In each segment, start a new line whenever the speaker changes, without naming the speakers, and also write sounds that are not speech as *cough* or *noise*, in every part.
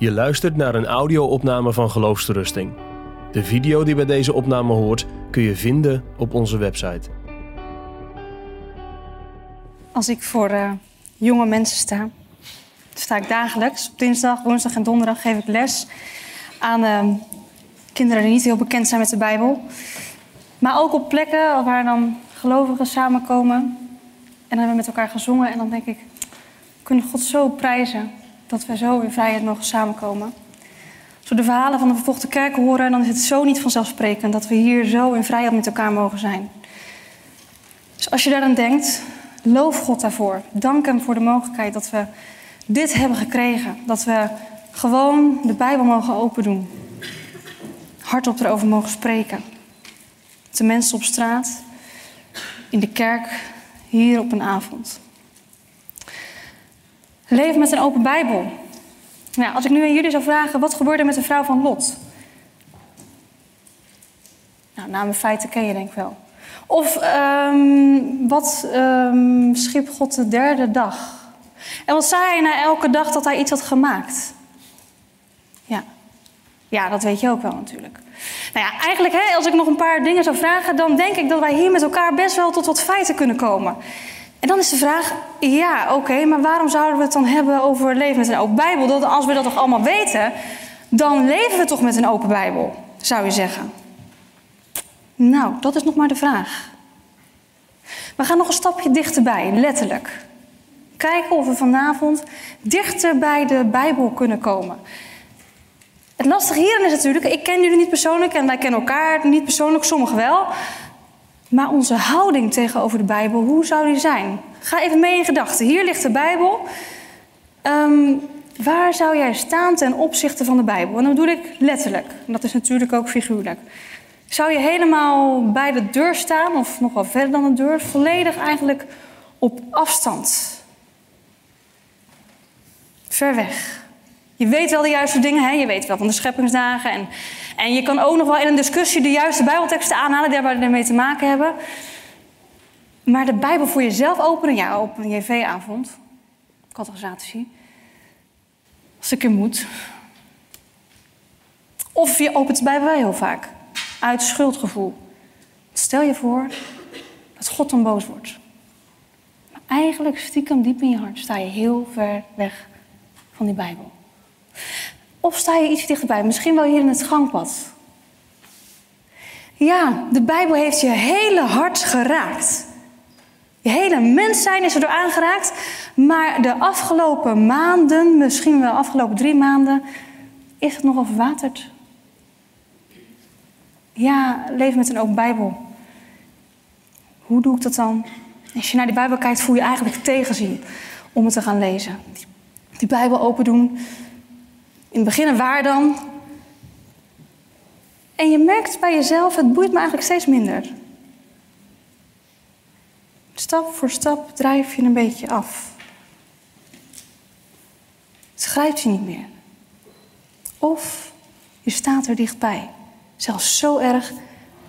Je luistert naar een audio-opname van Geloofsterusting. De video die bij deze opname hoort kun je vinden op onze website.
Als ik voor eh, jonge mensen sta, sta ik dagelijks. Op dinsdag, woensdag en donderdag geef ik les aan eh, kinderen die niet heel bekend zijn met de Bijbel. Maar ook op plekken waar dan gelovigen samenkomen. En dan hebben we met elkaar gezongen. En dan denk ik, we kunnen God zo prijzen dat we zo in vrijheid mogen samenkomen. Als we de verhalen van de vervolgde kerk horen, dan is het zo niet vanzelfsprekend dat we hier zo in vrijheid met elkaar mogen zijn. Dus als je daar aan denkt, loof God daarvoor. Dank Hem voor de mogelijkheid dat we dit hebben gekregen. Dat we gewoon de Bijbel mogen open doen. Hardop erover mogen spreken. De mensen op straat, in de kerk, hier op een avond. Leven met een open Bijbel. Nou, als ik nu aan jullie zou vragen, wat gebeurde met de vrouw van Lot? Nou, namen feiten ken je denk ik wel. Of um, wat um, schiep God de derde dag? En wat zei hij na elke dag dat hij iets had gemaakt? Ja, ja dat weet je ook wel natuurlijk. Nou ja, eigenlijk hè, als ik nog een paar dingen zou vragen, dan denk ik dat wij hier met elkaar best wel tot wat feiten kunnen komen. En dan is de vraag, ja, oké, maar waarom zouden we het dan hebben over leven met een open Bijbel? Dat als we dat toch allemaal weten, dan leven we toch met een open Bijbel, zou je zeggen. Nou, dat is nog maar de vraag. We gaan nog een stapje dichterbij, letterlijk. Kijken of we vanavond dichter bij de Bijbel kunnen komen. Het lastige hierin is natuurlijk, ik ken jullie niet persoonlijk en wij kennen elkaar niet persoonlijk, sommigen wel. Maar onze houding tegenover de Bijbel, hoe zou die zijn? Ga even mee in gedachten. Hier ligt de Bijbel. Um, waar zou jij staan ten opzichte van de Bijbel? En dan bedoel ik letterlijk. Dat is natuurlijk ook figuurlijk. Zou je helemaal bij de deur staan, of nog wel verder dan de deur, volledig eigenlijk op afstand? Ver weg. Je weet wel de juiste dingen, hè? je weet wel van de scheppingsdagen. En, en je kan ook nog wel in een discussie de juiste Bijbelteksten aanhalen die waar ermee te maken hebben. Maar de Bijbel voor jezelf openen, ja, op een JV-avond, categorisatie, als ik er moet. Of je opent de Bijbel heel vaak, uit schuldgevoel. Stel je voor dat God dan boos wordt. Eigenlijk stiekem diep in je hart sta je heel ver weg van die Bijbel. Of sta je iets dichterbij, misschien wel hier in het gangpad. Ja, de Bijbel heeft je hele hart geraakt. Je hele mens zijn is erdoor aangeraakt. Maar de afgelopen maanden, misschien wel de afgelopen drie maanden, is het nogal verwaterd. Ja, leven met een open Bijbel. Hoe doe ik dat dan? Als je naar die Bijbel kijkt, voel je eigenlijk tegenzien om het te gaan lezen. Die Bijbel open doen, in het begin waar dan? En je merkt bij jezelf, het boeit me eigenlijk steeds minder. Stap voor stap drijf je een beetje af. Het je niet meer. Of je staat er dichtbij. Zelfs zo erg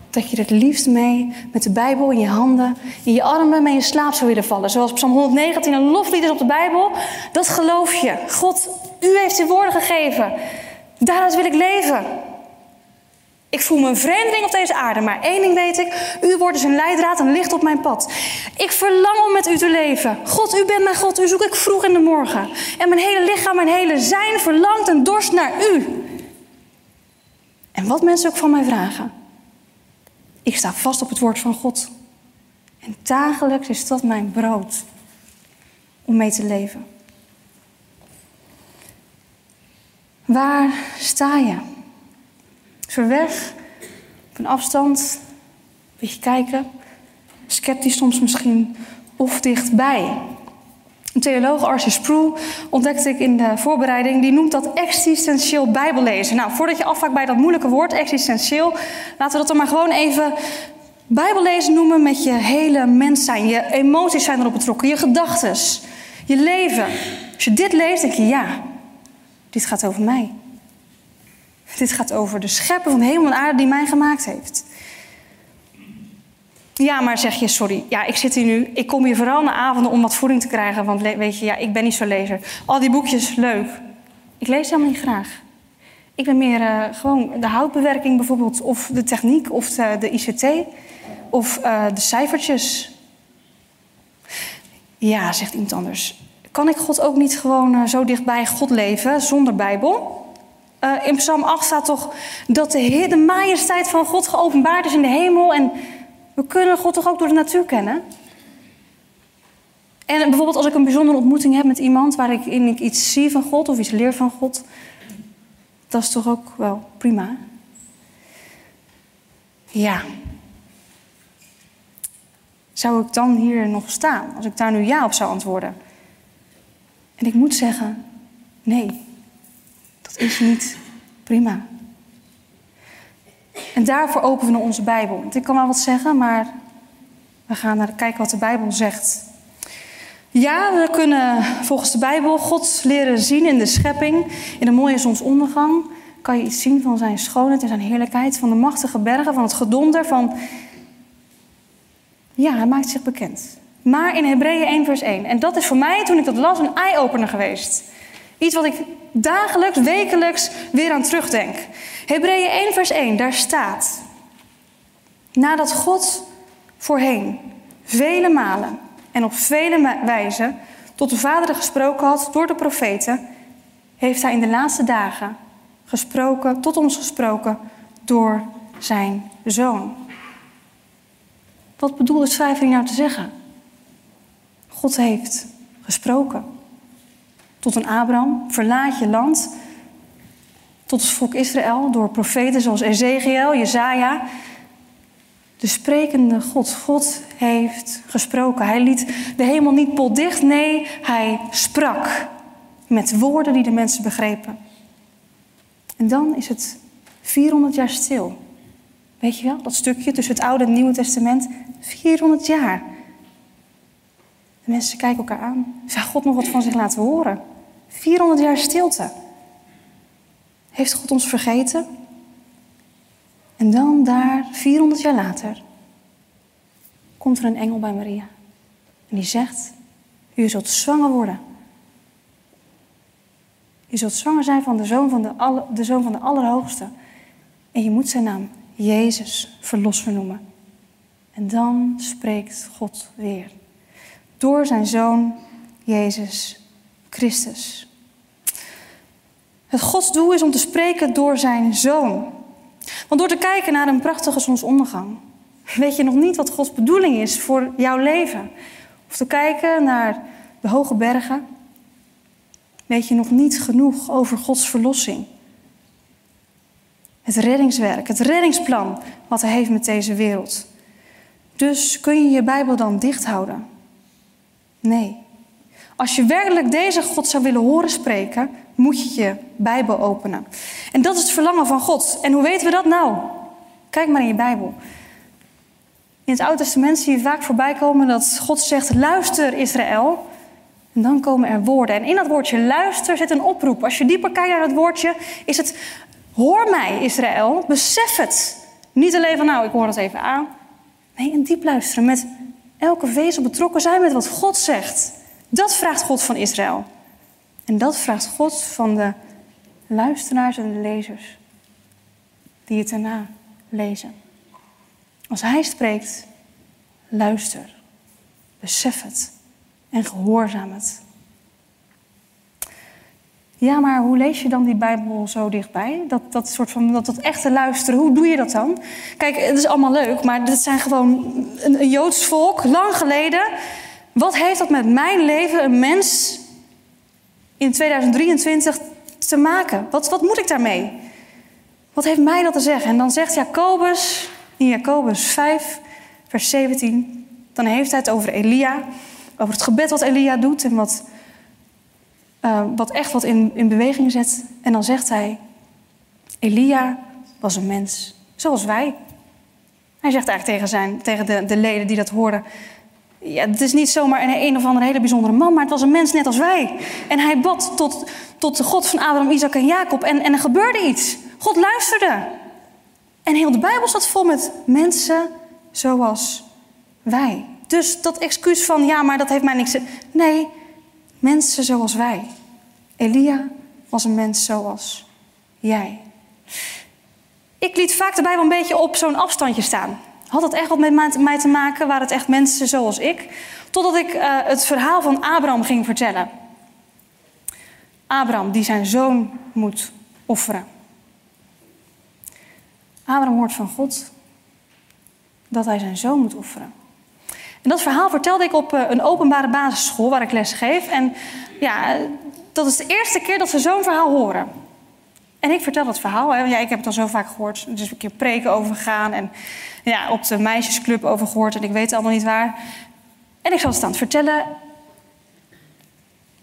dat je er het liefst mee met de Bijbel in je handen, in je armen mee in slaap zou willen vallen. Zoals Psalm 119 een loflied is op de Bijbel. Dat geloof je. God, u heeft uw woorden gegeven. Daaruit wil ik leven. Ik voel me een vreemdeling op deze aarde, maar één ding weet ik: uw woord is een leidraad en licht op mijn pad. Ik verlang om met u te leven. God, u bent mijn God, u zoek ik vroeg in de morgen. En mijn hele lichaam, mijn hele zijn verlangt en dorst naar u. En wat mensen ook van mij vragen, ik sta vast op het woord van God. En dagelijks is dat mijn brood om mee te leven. Waar sta je? Ver weg, op een afstand, een beetje kijken, sceptisch soms misschien, of dichtbij. Een theoloog, Arthur Sproul, ontdekte ik in de voorbereiding, die noemt dat existentieel bijbellezen. Nou, voordat je afvakt bij dat moeilijke woord, existentieel, laten we dat dan maar gewoon even bijbellezen noemen met je hele mens zijn. Je emoties zijn erop betrokken, je gedachten, je leven. Als je dit leest, denk je, ja, dit gaat over mij. Dit gaat over de schepper van hemel en aarde die mij gemaakt heeft. Ja, maar zeg je, sorry, ja, ik zit hier nu. Ik kom hier vooral naar avonden om wat voeding te krijgen. Want weet je, ja, ik ben niet zo lezer. Al die boekjes, leuk. Ik lees helemaal niet graag. Ik ben meer uh, gewoon de houtbewerking bijvoorbeeld, of de techniek, of de, de ICT, of uh, de cijfertjes. Ja, zegt iemand anders. Kan ik God ook niet gewoon uh, zo dichtbij God leven zonder Bijbel? in Psalm 8 staat toch dat de, Heer, de majesteit van God geopenbaard is in de hemel. En we kunnen God toch ook door de natuur kennen? En bijvoorbeeld als ik een bijzondere ontmoeting heb met iemand waarin ik iets zie van God of iets leer van God, dat is toch ook wel prima? Ja. Zou ik dan hier nog staan als ik daar nu ja op zou antwoorden? En ik moet zeggen, nee, dat is niet prima. En daarvoor openen we onze Bijbel. Ik kan wel wat zeggen, maar we gaan naar kijken wat de Bijbel zegt. Ja, we kunnen volgens de Bijbel God leren zien in de schepping. In de mooie zonsondergang kan je iets zien van zijn schoonheid en zijn heerlijkheid. Van de machtige bergen, van het gedonder, van... Ja, hij maakt zich bekend. Maar in Hebreeën 1 vers 1. En dat is voor mij, toen ik dat las, een eye-opener geweest. Iets wat ik dagelijks, wekelijks weer aan terugdenk. Hebreeën 1 vers 1, daar staat... Nadat God voorheen vele malen en op vele wijzen tot de Vader gesproken had door de profeten, heeft Hij in de laatste dagen gesproken, tot ons gesproken door zijn zoon. Wat bedoelt de schrijver nou te zeggen? God heeft gesproken. Tot een Abraham, verlaat je land. Tot het volk Israël door profeten zoals Ezekiel, Jezaja de sprekende God. God heeft gesproken. Hij liet de hemel niet potdicht. Nee, hij sprak met woorden die de mensen begrepen. En dan is het 400 jaar stil. Weet je wel, dat stukje tussen het Oude en het Nieuwe Testament. 400 jaar. De mensen kijken elkaar aan. Zou God nog wat van zich laten horen? 400 jaar stilte. Heeft God ons vergeten? En dan daar, 400 jaar later, komt er een engel bij Maria. En die zegt, u zult zwanger worden. Je zult zwanger zijn van de zoon van de, de zoon van de Allerhoogste. En je moet zijn naam Jezus, verlosser noemen. En dan spreekt God weer. Door zijn zoon Jezus Christus. Het Gods doel is om te spreken door zijn zoon. Want door te kijken naar een prachtige zonsondergang, weet je nog niet wat Gods bedoeling is voor jouw leven. Of te kijken naar de hoge bergen, weet je nog niet genoeg over Gods verlossing. Het reddingswerk, het reddingsplan wat Hij heeft met deze wereld. Dus kun je je Bijbel dan dicht houden? Nee. Als je werkelijk deze God zou willen horen spreken, moet je je Bijbel openen. En dat is het verlangen van God. En hoe weten we dat nou? Kijk maar in je Bijbel. In het Oude Testament zie je vaak voorbij komen dat God zegt: luister Israël. En dan komen er woorden. En in dat woordje luister zit een oproep. Als je dieper kijkt naar dat woordje, is het: hoor mij Israël, besef het. Niet alleen van nou, ik hoor het even aan. Nee, een diep luisteren met elke vezel betrokken zijn met wat God zegt. Dat vraagt God van Israël. En dat vraagt God van de luisteraars en de lezers die het erna lezen. Als Hij spreekt, luister, besef het en gehoorzaam het. Ja, maar hoe lees je dan die Bijbel zo dichtbij? Dat, dat soort van dat, dat echte luisteren, hoe doe je dat dan? Kijk, het is allemaal leuk, maar dit zijn gewoon een, een Joods volk, lang geleden. Wat heeft dat met mijn leven, een mens in 2023 te maken? Wat, wat moet ik daarmee? Wat heeft mij dat te zeggen? En dan zegt Jacobus in Jacobus 5, vers 17, dan heeft hij het over Elia, over het gebed wat Elia doet en wat, uh, wat echt wat in, in beweging zet. En dan zegt hij, Elia was een mens, zoals wij. Hij zegt eigenlijk tegen, zijn, tegen de, de leden die dat hoorden, ja, het is niet zomaar een, een of andere hele bijzondere man, maar het was een mens net als wij. En hij bad tot, tot de God van Abraham, Isaac en Jacob. En, en er gebeurde iets. God luisterde. En heel de Bijbel staat vol met mensen zoals wij. Dus dat excuus van, ja, maar dat heeft mij niks... Nee, mensen zoals wij. Elia was een mens zoals jij. Ik liet vaak de Bijbel een beetje op zo'n afstandje staan. Had het echt wat met mij te maken? Waren het echt mensen zoals ik? Totdat ik uh, het verhaal van Abraham ging vertellen. Abraham die zijn zoon moet offeren. Abraham hoort van God dat hij zijn zoon moet offeren. En dat verhaal vertelde ik op eh, een openbare basisschool waar ik les geef. En ja, dat is de eerste keer dat ze zo'n verhaal horen. En ik vertel dat verhaal. Hè. Ja, ik heb het al zo vaak gehoord. Er is een keer preken over gegaan. En ja, op de meisjesclub over gehoord. En ik weet het allemaal niet waar. En ik zal het staan vertellen.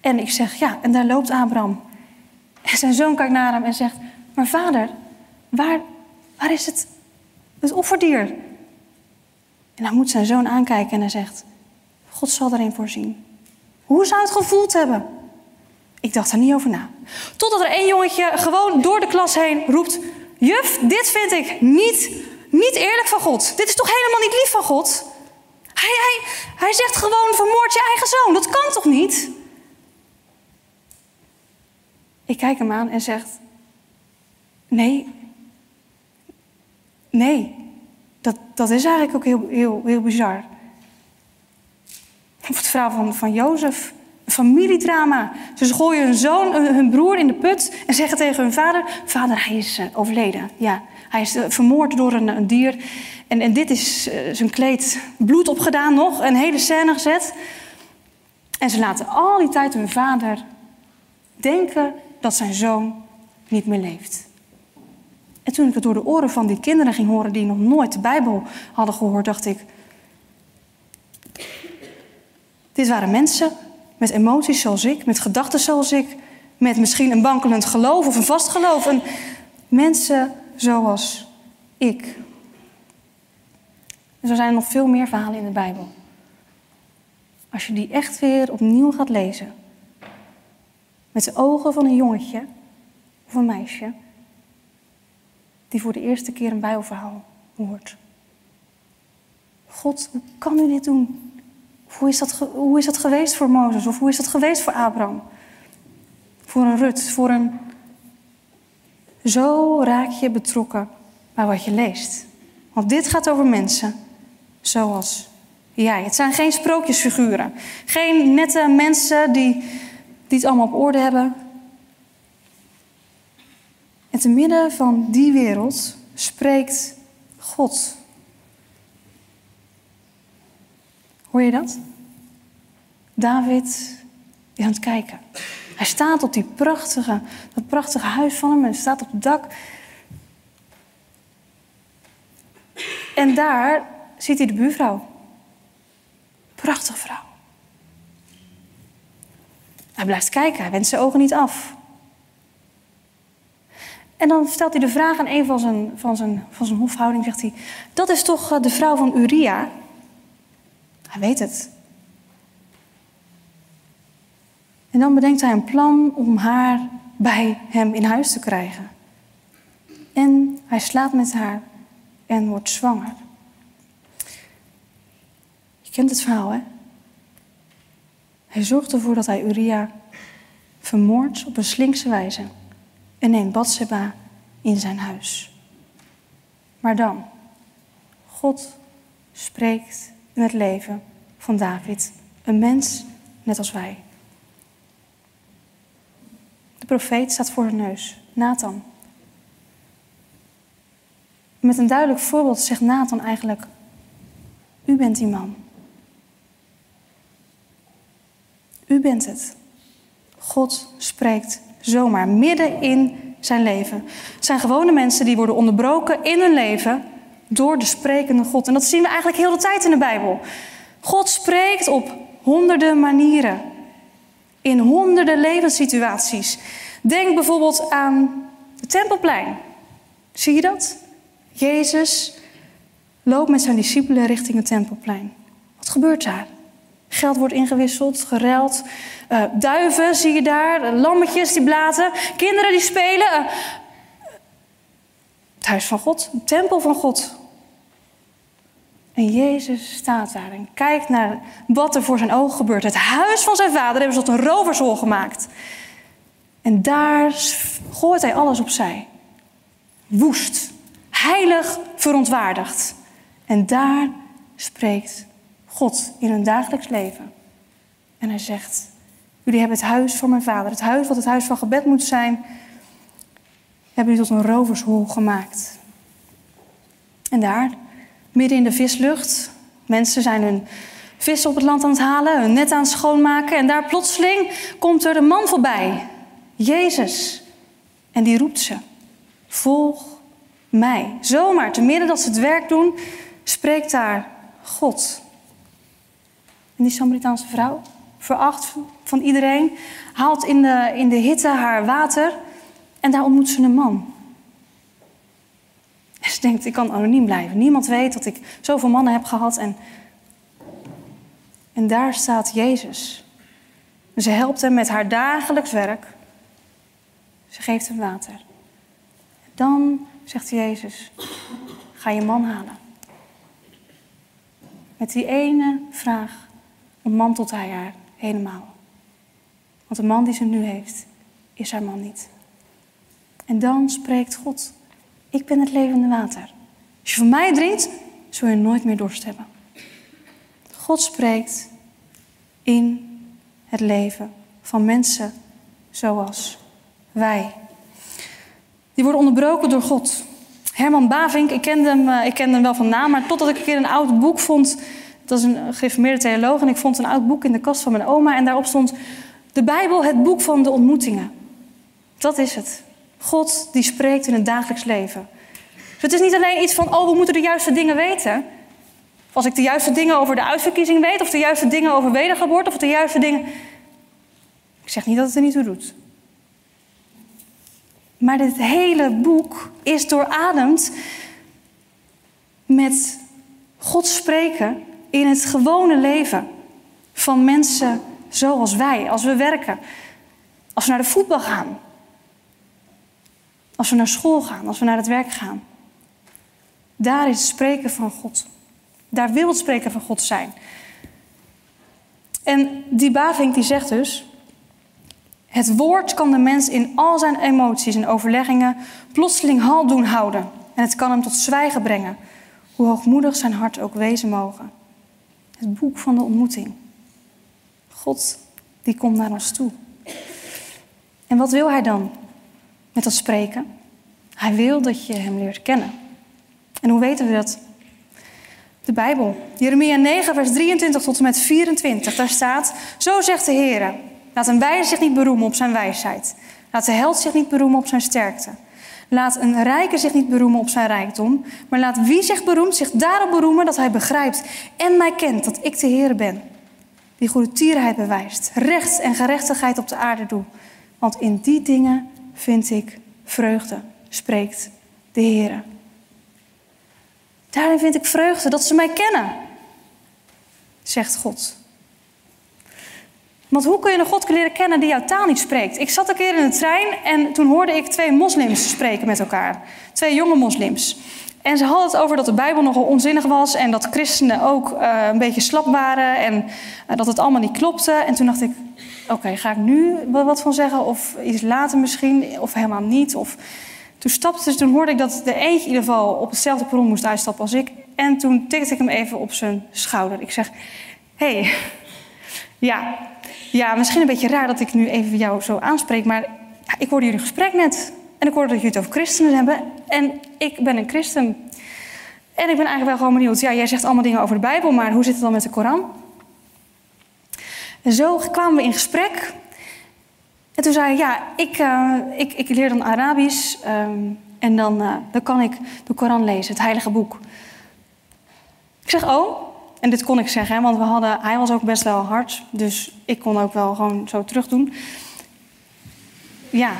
En ik zeg, ja, en daar loopt Abraham. En zijn zoon kijkt naar hem en zegt... Maar vader, waar, waar is het, het offerdier? En dan moet zijn zoon aankijken en hij zegt... God zal erin voorzien. Hoe zou het gevoeld hebben? Ik dacht er niet over na. Totdat er één jongetje gewoon door de klas heen roept... Juf, dit vind ik niet, niet eerlijk van God. Dit is toch helemaal niet lief van God? Hij, hij, hij zegt gewoon, vermoord je eigen zoon. Dat kan toch niet? Ik kijk hem aan en zegt... Nee. Nee. Dat, dat is eigenlijk ook heel, heel, bizar. Of het verhaal van, van Jozef. Een familiedrama. Ze gooien hun zoon, hun broer in de put en zeggen tegen hun vader: Vader, hij is eh, overleden. Ja, hij is eh, vermoord door een, een dier. En, en dit is uh, zijn kleed bloed opgedaan nog, een hele scène gezet. En ze laten al die tijd hun vader denken dat zijn zoon niet meer leeft. En toen ik het door de oren van die kinderen ging horen die nog nooit de Bijbel hadden gehoord, dacht ik: Dit waren mensen met emoties zoals ik, met gedachten zoals ik, met misschien een wankelend geloof of een vast geloof. En mensen zoals ik. En zo zijn nog veel meer verhalen in de Bijbel. Als je die echt weer opnieuw gaat lezen, met de ogen van een jongetje of een meisje, die voor de eerste keer een Bijbelverhaal hoort. God, hoe kan u dit doen? hoe is, dat, hoe is dat geweest voor Mozes? Of hoe is dat geweest voor Abraham? Voor een Rut, voor een... Zo raak je betrokken bij wat je leest. Want dit gaat over mensen zoals jij. Het zijn geen sprookjesfiguren. Geen nette mensen die, die het allemaal op orde hebben. En te midden van die wereld spreekt God. Hoor je dat? David is aan het kijken. Hij staat op die prachtige, dat prachtige huis van hem en staat op het dak. En daar ziet hij de buurvrouw. Prachtige vrouw. Hij blijft kijken, hij wendt zijn ogen niet af. En dan stelt hij de vraag aan een van zijn, van zijn, van zijn hofhouding, zegt hij... Dat is toch eh, de vrouw van Uria? Hij weet het. En dan bedenkt hij een plan om haar bij hem in huis te krijgen. En hij slaapt met haar en wordt zwanger. Je kent het verhaal, hè? Hij zorgt ervoor dat hij Uria vermoordt op een slinkse wijze en neemt Bathseba in zijn huis. Maar dan, God spreekt in het leven van David. Een mens net als wij. De profeet staat voor hun neus, Nathan. Met een duidelijk voorbeeld zegt Nathan eigenlijk: U bent die man. U bent het. God spreekt zomaar midden in zijn leven. Het zijn gewone mensen die worden onderbroken in hun leven door de sprekende God. En dat zien we eigenlijk heel de tijd in de Bijbel. God spreekt op honderden manieren. In honderden levenssituaties. Denk bijvoorbeeld aan het Tempelplein. Zie je dat? Jezus loopt met zijn discipelen richting het Tempelplein. Wat gebeurt daar? Geld wordt ingewisseld, gereld. Uh, duiven zie je daar, lammetjes die blaten, kinderen die spelen. Uh, het huis van God, een tempel van God. En Jezus staat daar en kijkt naar wat er voor zijn ogen gebeurt. Het huis van zijn vader hebben ze tot een rovershol gemaakt. En daar gooit hij alles opzij. Woest, heilig verontwaardigd. En daar spreekt God in hun dagelijks leven. En hij zegt: Jullie hebben het huis van mijn vader, het huis wat het huis van gebed moet zijn, hebben jullie tot een rovershol gemaakt. En daar, midden in de vislucht, mensen zijn hun vis op het land aan het halen, hun net aan het schoonmaken. En daar plotseling komt er een man voorbij, Jezus. En die roept ze: Volg mij. Zomaar, te midden dat ze het werk doen, spreekt daar God. En die Samaritaanse vrouw, veracht van iedereen, haalt in de, in de hitte haar water en daar ontmoet ze een man. En *laughs* ze denkt, ik kan anoniem blijven. Niemand weet dat ik zoveel mannen heb gehad. En, en daar staat Jezus. En ze helpt hem met haar dagelijks werk. Ze geeft hem water. Dan zegt Jezus, ga je man halen. Met die ene vraag ontmantelt hij haar helemaal. Want de man die ze nu heeft, is haar man niet. En dan spreekt God: Ik ben het levende water. Als je van mij drinkt, zul je nooit meer dorst hebben. God spreekt in het leven van mensen zoals wij. Die worden onderbroken door God. Herman Bavink, ik kende, hem, eh, ik kende hem wel van naam, maar totdat ik een keer een oud boek vond. Dat is een gereformeerde theoloog en ik vond een oud boek in de kast van mijn oma en daarop stond de Bijbel, het boek van de ontmoetingen. Dat is het. God die spreekt in het dagelijks leven. Dus het is niet alleen iets van, oh, we moeten de juiste dingen weten. Als ik de juiste dingen over de uitverkiezing weet, of de juiste dingen over wedergeboorte, of de juiste dingen. Ik zeg niet dat het er niet toe doet. Maar dit hele boek is doorademd met God spreken in het gewone leven van mensen zoals wij, als we werken, als we naar de voetbal gaan, als we naar school gaan, als we naar het werk gaan. Daar is het spreken van God. Daar wil het spreken van God zijn. En die Bavink die zegt dus, het woord kan de mens in al zijn emoties en overleggingen plotseling halt doen houden. En het kan hem tot zwijgen brengen, hoe hoogmoedig zijn hart ook wezen mogen. Het boek van de ontmoeting. God, die komt naar ons toe. En wat wil hij dan met dat spreken? Hij wil dat je hem leert kennen. En hoe weten we dat? De Bijbel. Jeremia 9, vers 23 tot en met 24. Daar staat: Zo zegt de Heer. Laat een wijze zich niet beroemen op zijn wijsheid. Laat de held zich niet beroemen op zijn sterkte. Laat een rijke zich niet beroemen op zijn rijkdom. Maar laat wie zich beroemt zich daarop beroemen dat hij begrijpt en mij kent dat ik de Heer ben. Die goede tierheid bewijst, recht en gerechtigheid op de aarde doe. Want in die dingen vind ik vreugde, spreekt de Heer. Daarin vind ik vreugde dat ze mij kennen, zegt God. Want hoe kun je een God leren kennen die jouw taal niet spreekt? Ik zat een keer in de trein en toen hoorde ik twee moslims spreken met elkaar. Twee jonge moslims. En ze hadden het over dat de Bijbel nogal onzinnig was en dat christenen ook uh, een beetje slap waren en uh, dat het allemaal niet klopte. En toen dacht ik, oké, ga ik nu wat van zeggen of iets later misschien of helemaal niet? Of... Toen stapte toen hoorde ik dat de eentje in ieder geval op hetzelfde perron moest uitstappen als ik. En toen tikte ik hem even op zijn schouder. Ik zeg, hé, hey, *laughs* ja, ja, misschien een beetje raar dat ik nu even jou zo aanspreek, maar ik hoorde jullie gesprek net. En ik hoorde dat jullie het over christenen hebben. En ik ben een christen. En ik ben eigenlijk wel gewoon benieuwd. Ja, jij zegt allemaal dingen over de Bijbel, maar hoe zit het dan met de Koran? En zo kwamen we in gesprek. En toen zei ik, ja, ik, uh, ik, ik leer dan Arabisch. Um, en dan, uh, dan kan ik de Koran lezen, het heilige boek. Ik zeg, oh, en dit kon ik zeggen, want we hadden, hij was ook best wel hard. Dus ik kon ook wel gewoon zo terug doen. Ja.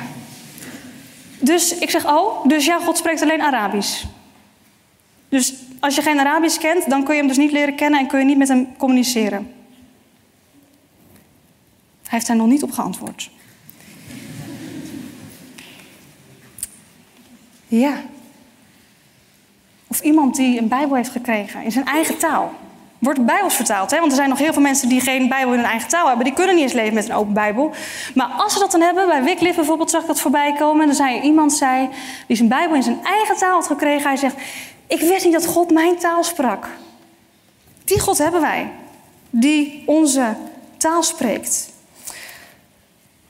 Dus ik zeg, oh, dus ja, God spreekt alleen Arabisch. Dus als je geen Arabisch kent, dan kun je hem dus niet leren kennen en kun je niet met hem communiceren. Hij heeft daar nog niet op geantwoord. Ja. Of iemand die een Bijbel heeft gekregen in zijn eigen taal. Wordt bijbels vertaald, hè? want er zijn nog heel veel mensen die geen Bijbel in hun eigen taal hebben. Die kunnen niet eens leven met een open Bijbel. Maar als ze dat dan hebben, bij Wycliffe bijvoorbeeld zag ik dat voorbij komen. En dan zei iemand zei, die zijn Bijbel in zijn eigen taal had gekregen. Hij zegt, ik wist niet dat God mijn taal sprak. Die God hebben wij, die onze taal spreekt.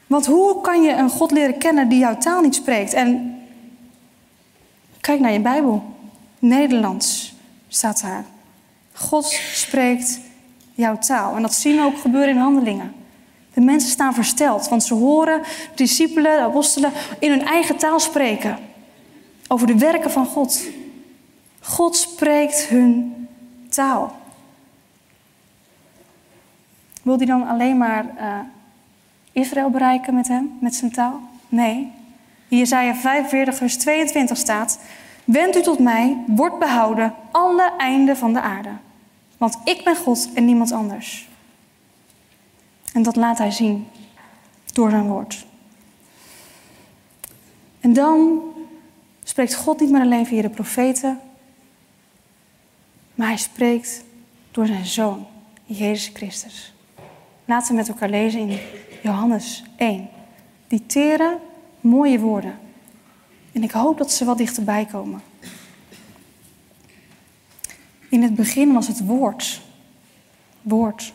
Want hoe kan je een God leren kennen die jouw taal niet spreekt? En kijk naar je Bijbel. Nederlands staat daar. God spreekt jouw taal. En dat zien we ook gebeuren in handelingen. De mensen staan versteld, want ze horen discipelen, apostelen in hun eigen taal spreken. Over de werken van God. God spreekt hun taal. Wil hij dan alleen maar uh, Israël bereiken met hem, met zijn taal? Nee. In Jesaja 45, vers 22 staat: Wend u tot mij, word behouden, alle einden van de aarde. Want ik ben God en niemand anders. En dat laat hij zien door zijn woord. En dan spreekt God niet meer alleen via de profeten, maar hij spreekt door zijn zoon, Jezus Christus. Laten we met elkaar lezen in Johannes 1. Die tere, mooie woorden. En ik hoop dat ze wat dichterbij komen. In het begin was het woord. Woord.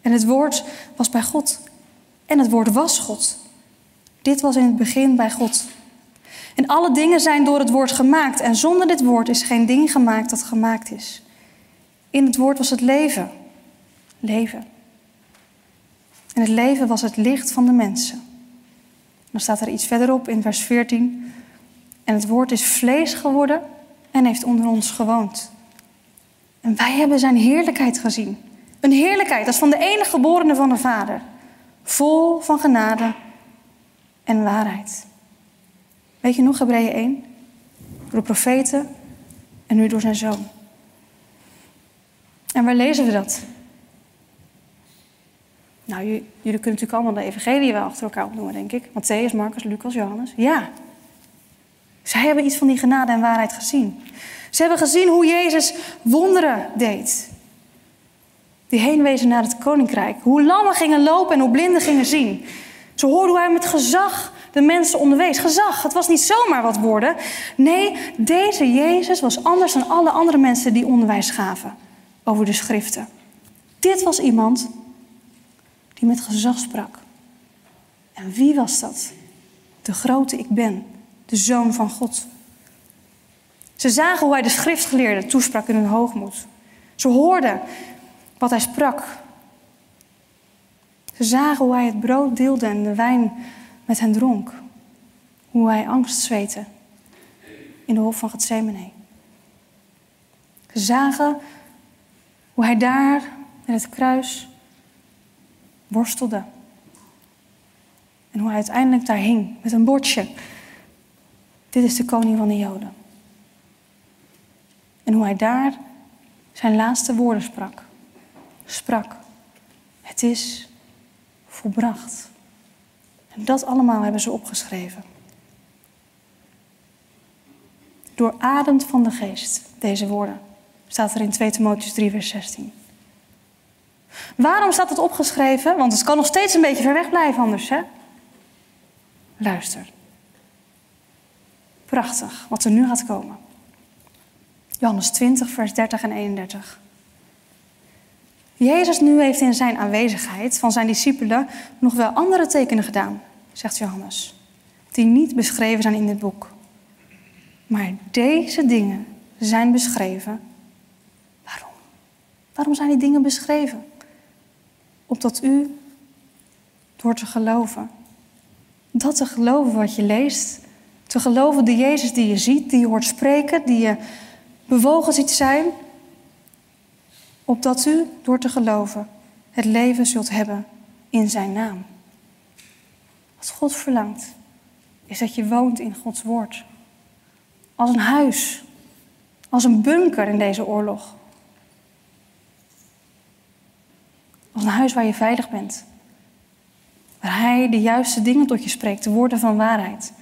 En het woord was bij God. En het woord was God. Dit was in het begin bij God. En alle dingen zijn door het woord gemaakt. En zonder dit woord is geen ding gemaakt dat gemaakt is. In het woord was het leven. Leven. En het leven was het licht van de mensen. Dan staat er iets verderop in vers 14. En het woord is vlees geworden en heeft onder ons gewoond. En wij hebben zijn heerlijkheid gezien. Een heerlijkheid als van de enige geborene van de Vader. Vol van genade en waarheid. Weet je nog, Hebreeën 1? Door de profeten en nu door zijn zoon. En waar lezen we dat? Nou, jullie, kunnen natuurlijk allemaal de evangelie wel achter elkaar opnoemen, denk ik. Matthäus, Marcus, Lucas, Johannes. Ja. Zij hebben iets van die genade en waarheid gezien. Ze hebben gezien hoe Jezus wonderen deed. Die heenwezen naar het koninkrijk. Hoe lammen gingen lopen en hoe blinden gingen zien. Ze hoorden hoe hij met gezag de mensen onderwees. Gezag, het was niet zomaar wat woorden. Nee, deze Jezus was anders dan alle andere mensen die onderwijs gaven over de schriften. Dit was iemand die met gezag sprak. En wie was dat? De grote ik ben, de zoon van God. Ze zagen hoe hij de schriftgeleerden toesprak in hun hoogmoed. Ze hoorden wat hij sprak. Ze zagen hoe hij het brood deelde en de wijn met hen dronk. Hoe hij angst zweette in de hof van Gethsemane. Ze zagen hoe hij daar met het kruis worstelde. En hoe hij uiteindelijk daar hing met een bordje. Dit is de koning van de Joden. En hoe hij daar zijn laatste woorden sprak. Sprak. Het is volbracht. En dat allemaal hebben ze opgeschreven. Doorademd van de geest, deze woorden, staat er in 2 Timotheus 3, vers 16. Waarom staat het opgeschreven? Want het kan nog steeds een beetje ver weg blijven anders, hè? Luister. Prachtig wat er nu gaat komen. Johannes 20, vers 30 en 31. Jezus nu heeft in zijn aanwezigheid van zijn discipelen nog wel andere tekenen gedaan, zegt Johannes, die niet beschreven zijn in dit boek. Maar deze dingen zijn beschreven. Waarom? Waarom zijn die dingen beschreven? Opdat u, door te geloven, dat te geloven wat je leest, te geloven de Jezus die je ziet, die je hoort spreken, die je bewogen ziet zijn, opdat u, door te geloven, het leven zult hebben in zijn naam. Wat God verlangt, is dat je woont in Gods woord. Als een huis, als een bunker in deze oorlog. Als een huis waar je veilig bent. Waar Hij de juiste dingen tot je spreekt, de woorden van waarheid.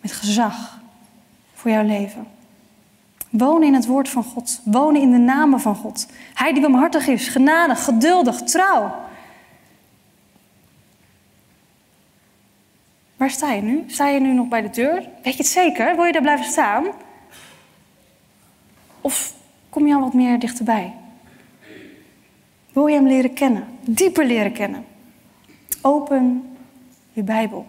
Met gezag voor jouw leven. Wonen in het woord van God. Wonen in de namen van God. Hij die barmhartig is, genadig, geduldig, trouw. Waar sta je nu? Sta je nu nog bij de deur? Weet je het zeker? Wil je daar blijven staan? Of kom je al wat meer dichterbij? Wil je hem leren kennen? Dieper leren kennen? Open je Bijbel.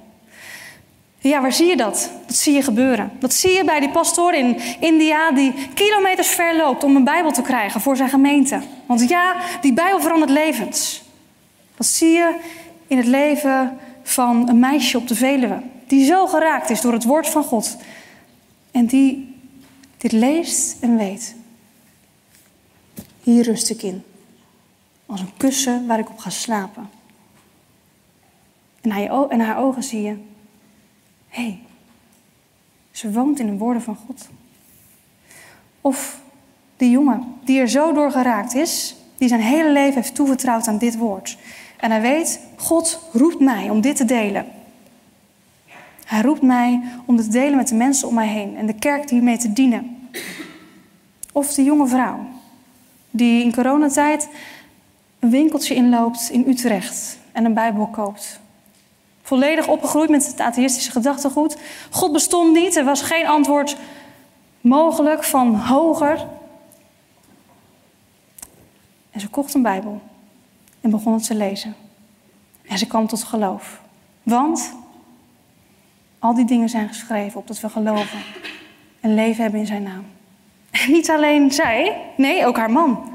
Ja, waar zie je dat? Dat zie je gebeuren. Dat zie je bij die pastoor in India die kilometers ver loopt om een Bijbel te krijgen voor zijn gemeente. Want ja, die Bijbel verandert levens. Dat zie je in het leven van een meisje op de Veluwe. Die zo geraakt is door het woord van God. En die dit leest en weet. Hier rust ik in. Als een kussen waar ik op ga slapen. En naar, je, en haar ogen zie je. Hé, hey, ze woont in de woorden van God. Of die jongen die er zo door geraakt is, die zijn hele leven heeft toevertrouwd aan dit woord. En hij weet, God roept mij om dit te delen. Hij roept mij om dit te delen met de mensen om mij heen en de kerk hiermee te dienen. Of de jonge vrouw die in coronatijd een winkeltje inloopt in Utrecht en een Bijbel koopt. Volledig opgegroeid met het atheïstische gedachtegoed. God bestond niet, er was geen antwoord mogelijk van hoger. En ze kocht een Bijbel en begon het te lezen. En ze kwam tot geloof. Want al die dingen zijn geschreven opdat we geloven en leven hebben in zijn naam. En niet alleen zij, nee, ook haar man.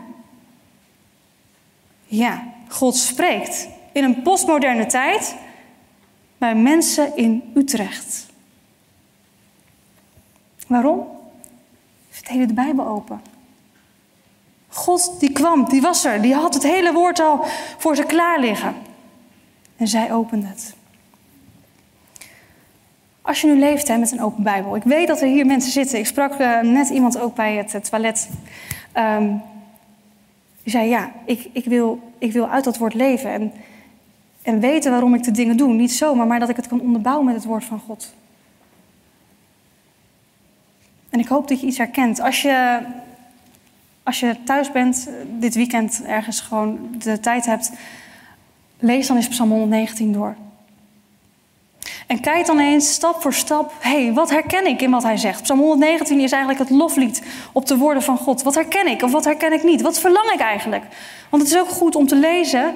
Ja, God spreekt in een postmoderne tijd bij mensen in Utrecht. Waarom? Heeft de Bijbel open. God die kwam, die was er, die had het hele woord al voor ze klaar liggen. En zij opende het. Als je nu leeft hè, met een open Bijbel. Ik weet dat er hier mensen zitten. Ik sprak uh, net iemand ook bij het, toilet. Um, die zei: Ja, ik, ik, wil, ik wil uit dat woord leven. En, en weten waarom ik de dingen doe. Niet zomaar, maar dat ik het kan onderbouwen met het woord van God. En ik hoop dat je iets herkent. Als je als je thuis bent, eh, dit weekend ergens gewoon de tijd hebt, lees dan eens Psalm 119 door. En kijk dan eens stap voor stap, hé, hey, wat herken ik in wat hij zegt? Psalm 119 is eigenlijk het loflied op de woorden van God. Wat herken ik of wat herken ik niet? Wat verlang ik eigenlijk? Want het is ook goed om te lezen,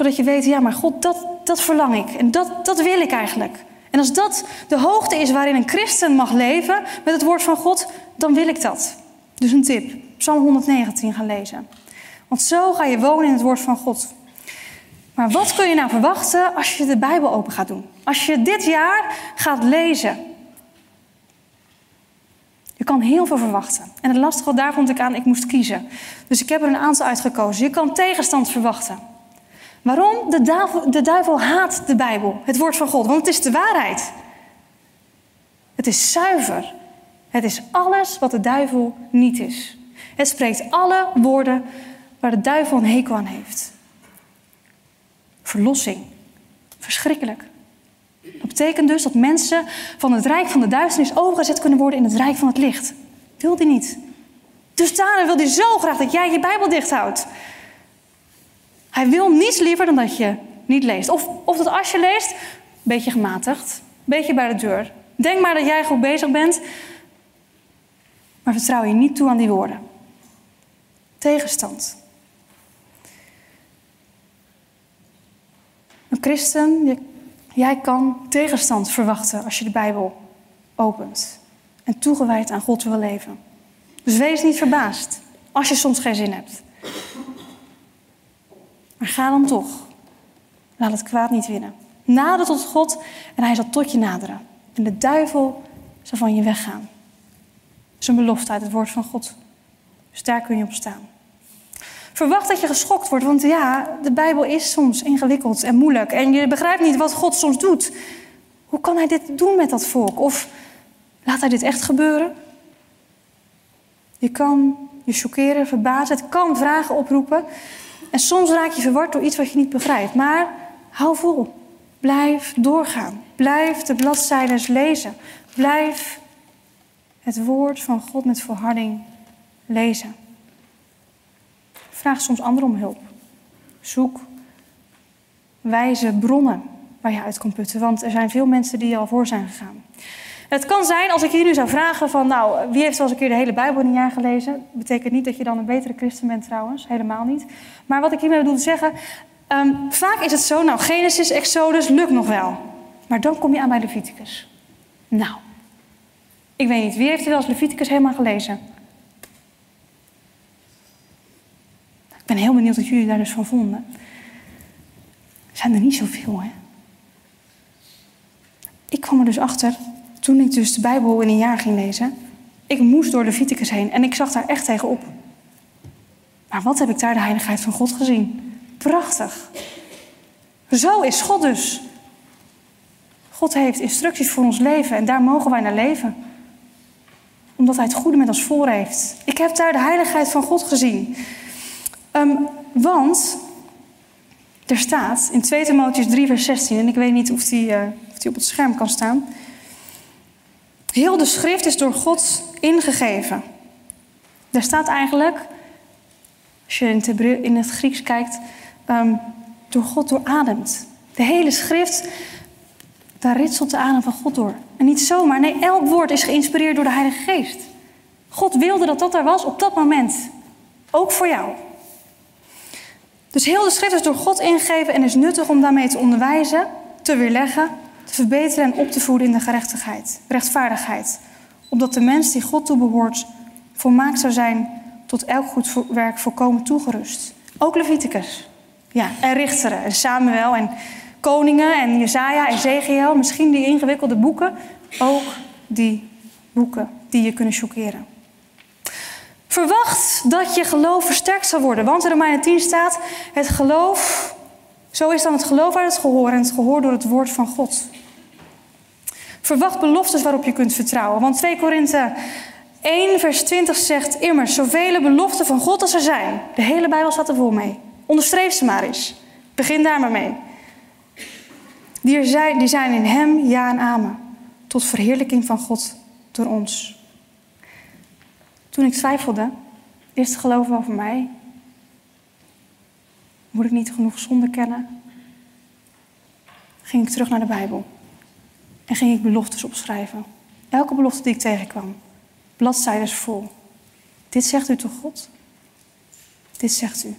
zodat je weet, ja, maar God, dat, dat verlang ik. En dat, dat wil ik eigenlijk. En als dat de hoogte is waarin een christen mag leven met het woord van God, dan wil ik dat. Dus een tip. Psalm 119 gaan lezen. Want zo ga je wonen in het woord van God. Maar wat kun je nou verwachten als je de Bijbel open gaat doen? Als je dit jaar gaat lezen. Je kan heel veel verwachten. En het lastige daar vond ik aan, ik moest kiezen. Dus ik heb er een aantal uitgekozen. Je kan tegenstand verwachten. Waarom? De duivel, de duivel haat de Bijbel, het woord van God, want het is de waarheid. Het is zuiver. Het is alles wat de duivel niet is. Het spreekt alle woorden waar de duivel een hekel aan heeft. Verlossing. Verschrikkelijk. Dat betekent dus dat mensen van het rijk van de duisternis overgezet kunnen worden in het rijk van het licht. Wil die niet. Dus daarom wil hij zo graag dat jij je Bijbel dicht houdt. Hij wil niets liever dan dat je niet leest. Of, of dat als je leest, een beetje gematigd, een beetje bij de deur. Denk maar dat jij goed bezig bent, maar vertrouw je niet toe aan die woorden tegenstand. Een christen, jij kan tegenstand verwachten als je de Bijbel opent en toegewijd aan God wil leven. Dus wees niet verbaasd als je soms geen zin hebt. Maar ga dan toch. Laat het kwaad niet winnen. Nader tot God en hij zal tot je naderen. En de duivel zal van je weggaan. Dat is een belofte uit het woord van God. Dus daar kun je op staan. Verwacht dat je geschokt wordt, want ja, de Bijbel is soms ingewikkeld en moeilijk. En je begrijpt niet wat God soms doet. Hoe kan hij dit doen met dat volk? Of laat hij dit echt gebeuren? Je kan je choqueren, verbazen, het kan vragen oproepen. En soms raak je verward door iets wat je niet begrijpt. Maar hou vol. Blijf doorgaan. Blijf de bladzijden lezen. Blijf het woord van God met volharding lezen. Vraag soms anderen om hulp. Zoek wijze bronnen waar je uit kan putten, want er zijn veel mensen die al voor zijn gegaan. Het kan zijn, als ik hier nu zou vragen van, nou, wie heeft eens een keer de hele Bijbel in een jaar gelezen? Betekent niet dat je dan een betere christen bent trouwens, helemaal niet. Maar wat ik hiermee bedoel te zeggen, ehm, vaak is het zo, nou, Genesis, Exodus, lukt nog wel. Maar dan kom je aan bij Leviticus. Nou, ik weet niet, wie heeft er wel Leviticus helemaal gelezen? Ik ben heel benieuwd wat jullie daar dus van vonden. Er zijn er niet zoveel, hè? Ik kwam er dus achter, toen ik dus de Bijbel in een jaar ging lezen, ik moest door Leviticus heen en ik zag daar echt tegenop. Maar wat heb ik daar de heiligheid van God gezien? Prachtig. Zo is God dus. God heeft instructies voor ons leven en daar mogen wij naar leven. Omdat Hij het goede met ons voor heeft. Ik heb daar de heiligheid van God gezien. Ehm, want er staat in 2 Timotheus 3, vers 16, en ik weet niet of die, uh, of die op het scherm kan staan. Heel de schrift is door God ingegeven. Daar staat eigenlijk, als je in het, Grieks kijkt, um, door God doorademd. De hele schrift, daar ritselt de adem van God door. En niet zomaar, nee, elk woord is geïnspireerd door de Heilige Geest. God wilde dat dat er was op dat moment. Ook voor jou. Dus heel de schrift is door God ingegeven en is nuttig om daarmee te onderwijzen, te weerleggen, te verbeteren en op te voeden in de gerechtigheid, rechtvaardigheid. Opdat de mens die God toebehoort volmaakt zou zijn tot elk goed werk volkomen toegerust. Ook Leviticus. Ja, en Richteren en Samuel en Koningen en Jezaja en Ezekiel. Misschien die ingewikkelde boeken. Ook die boeken die je kunnen chockeren. Verwacht dat je geloof versterkt zal worden. Want in Romeinen 10 staat: het geloof, zo is dan het geloof uit het gehoor en het gehoor door het woord van God. Verwacht beloftes waarop je kunt vertrouwen. Want 2 Korinthe 1, vers 20 zegt immers: zoveel beloften van God als er zijn. De hele Bijbel staat er vol mee. Onderstreef ze maar eens. Begin daar maar mee. Die, zijn, die zijn in Hem ja en amen. Tot verheerlijking van God door ons. Toen ik twijfelde, is het geloof voor mij? Moet ik niet genoeg zonde kennen? Ging ik terug naar de Bijbel en ging ik beloftes opschrijven. Elke belofte die ik tegenkwam, bladzijden vol. Dit zegt u toch God? Dit zegt u.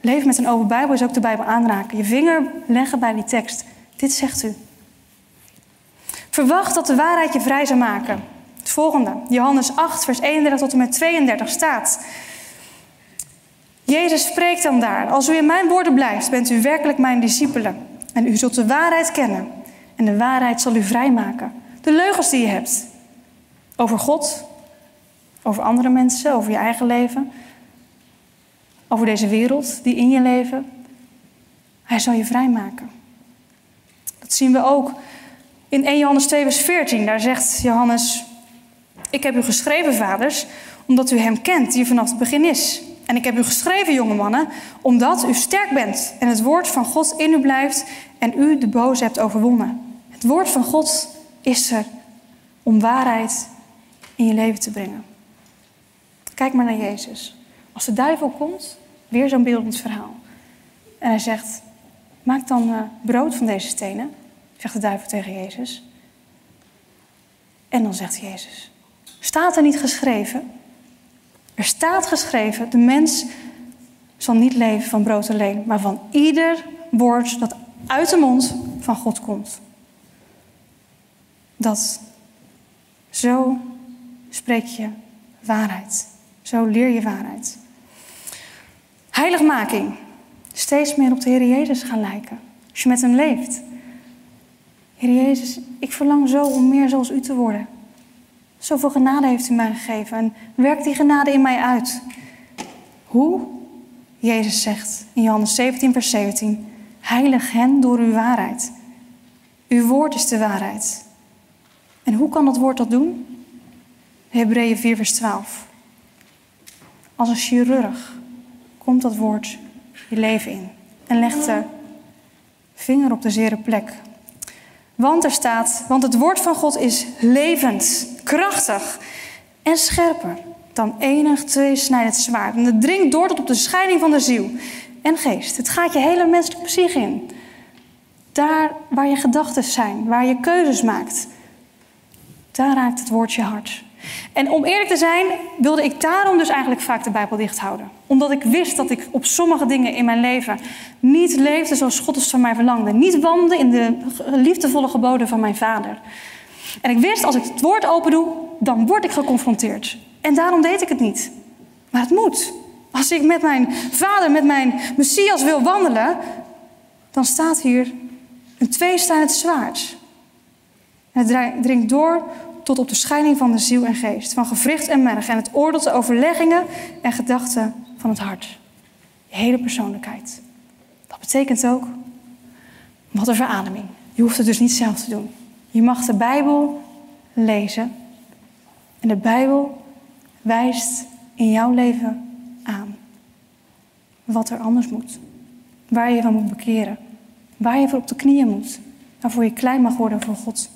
Leven met een open Bijbel is ook de Bijbel aanraken. Je vinger leggen bij die tekst. Dit zegt u. Verwacht dat de waarheid je vrij zal maken. Het volgende, Johannes 8, vers 31 tot en met 32 staat. Jezus spreekt dan daar. Als u in mijn woorden blijft, bent u werkelijk mijn discipelen. En u zult de waarheid kennen. En de waarheid zal u vrijmaken. De leugens die je hebt. Over God, over andere mensen, over je eigen leven. Over deze wereld die in je leven. Hij zal je vrijmaken. Dat zien we ook in 1 Johannes 2, vers 14. Daar zegt Johannes: ik heb u geschreven, vaders, omdat u hem kent die vanaf het begin is. En ik heb u geschreven, jonge mannen, omdat u sterk bent en het woord van God in u blijft en u de boze hebt overwonnen. Het woord van God is er om waarheid in je leven te brengen. Kijk maar naar Jezus. Als de duivel komt, weer zo'n beeldend verhaal. En hij zegt: Maak dan uh, brood van deze stenen, zegt de duivel tegen Jezus. En dan zegt Jezus: Staat er niet geschreven? Er staat geschreven: de mens zal niet leven van brood alleen, maar van ieder woord dat uit de mond van God komt. Dat zo spreek je waarheid. Zo leer je waarheid. Heiligmaking. Steeds meer op de Heer Jezus gaan lijken. Als je met Hem leeft. Heer Jezus, ik verlang zo om meer zoals U te worden. Zoveel genade heeft u mij gegeven en werkt die genade in mij uit. Hoe? Jezus zegt in Johannes 17, vers 17: Heilig hen door uw waarheid. Uw woord is de waarheid. En hoe kan dat woord dat doen? Hebreeën 4, vers 12. Als een chirurg komt dat woord je leven in en legt de vinger op de zere plek. Want er staat, want het woord van God is levend, krachtig en scherper dan enig tweesnijdend zwaard. En het dringt door tot op de scheiding van de ziel en geest. Het gaat je hele menselijke psyche in. Daar waar je gedachten zijn, waar je keuzes maakt, daar raakt het woord je hart. En om eerlijk te zijn, wilde ik daarom dus eigenlijk vaak de Bijbel dicht houden. Omdat ik wist dat ik op sommige dingen in mijn leven niet leefde zoals God het van mij verlangde. Niet wandelde in de liefdevolle geboden van mijn vader. En ik wist, als ik het woord open doe, dan word ik geconfronteerd. En daarom deed ik het niet. Maar het moet. Als ik met mijn vader, met mijn Messias wil wandelen, dan staat hier een tweestaand zwaard. Het dringt door tot op de scheiding van de ziel en geest, van gewricht en merg en het oordeelt de overleggingen en gedachten van het hart. Je hele persoonlijkheid. Dat betekent ook, wat een verademing. Je hoeft het dus niet zelf te doen. Je mag de Bijbel lezen en de Bijbel wijst in jouw leven aan wat er anders moet. Waar je van moet bekeren. Waar je voor op de knieën moet. Waarvoor je klein mag worden voor God.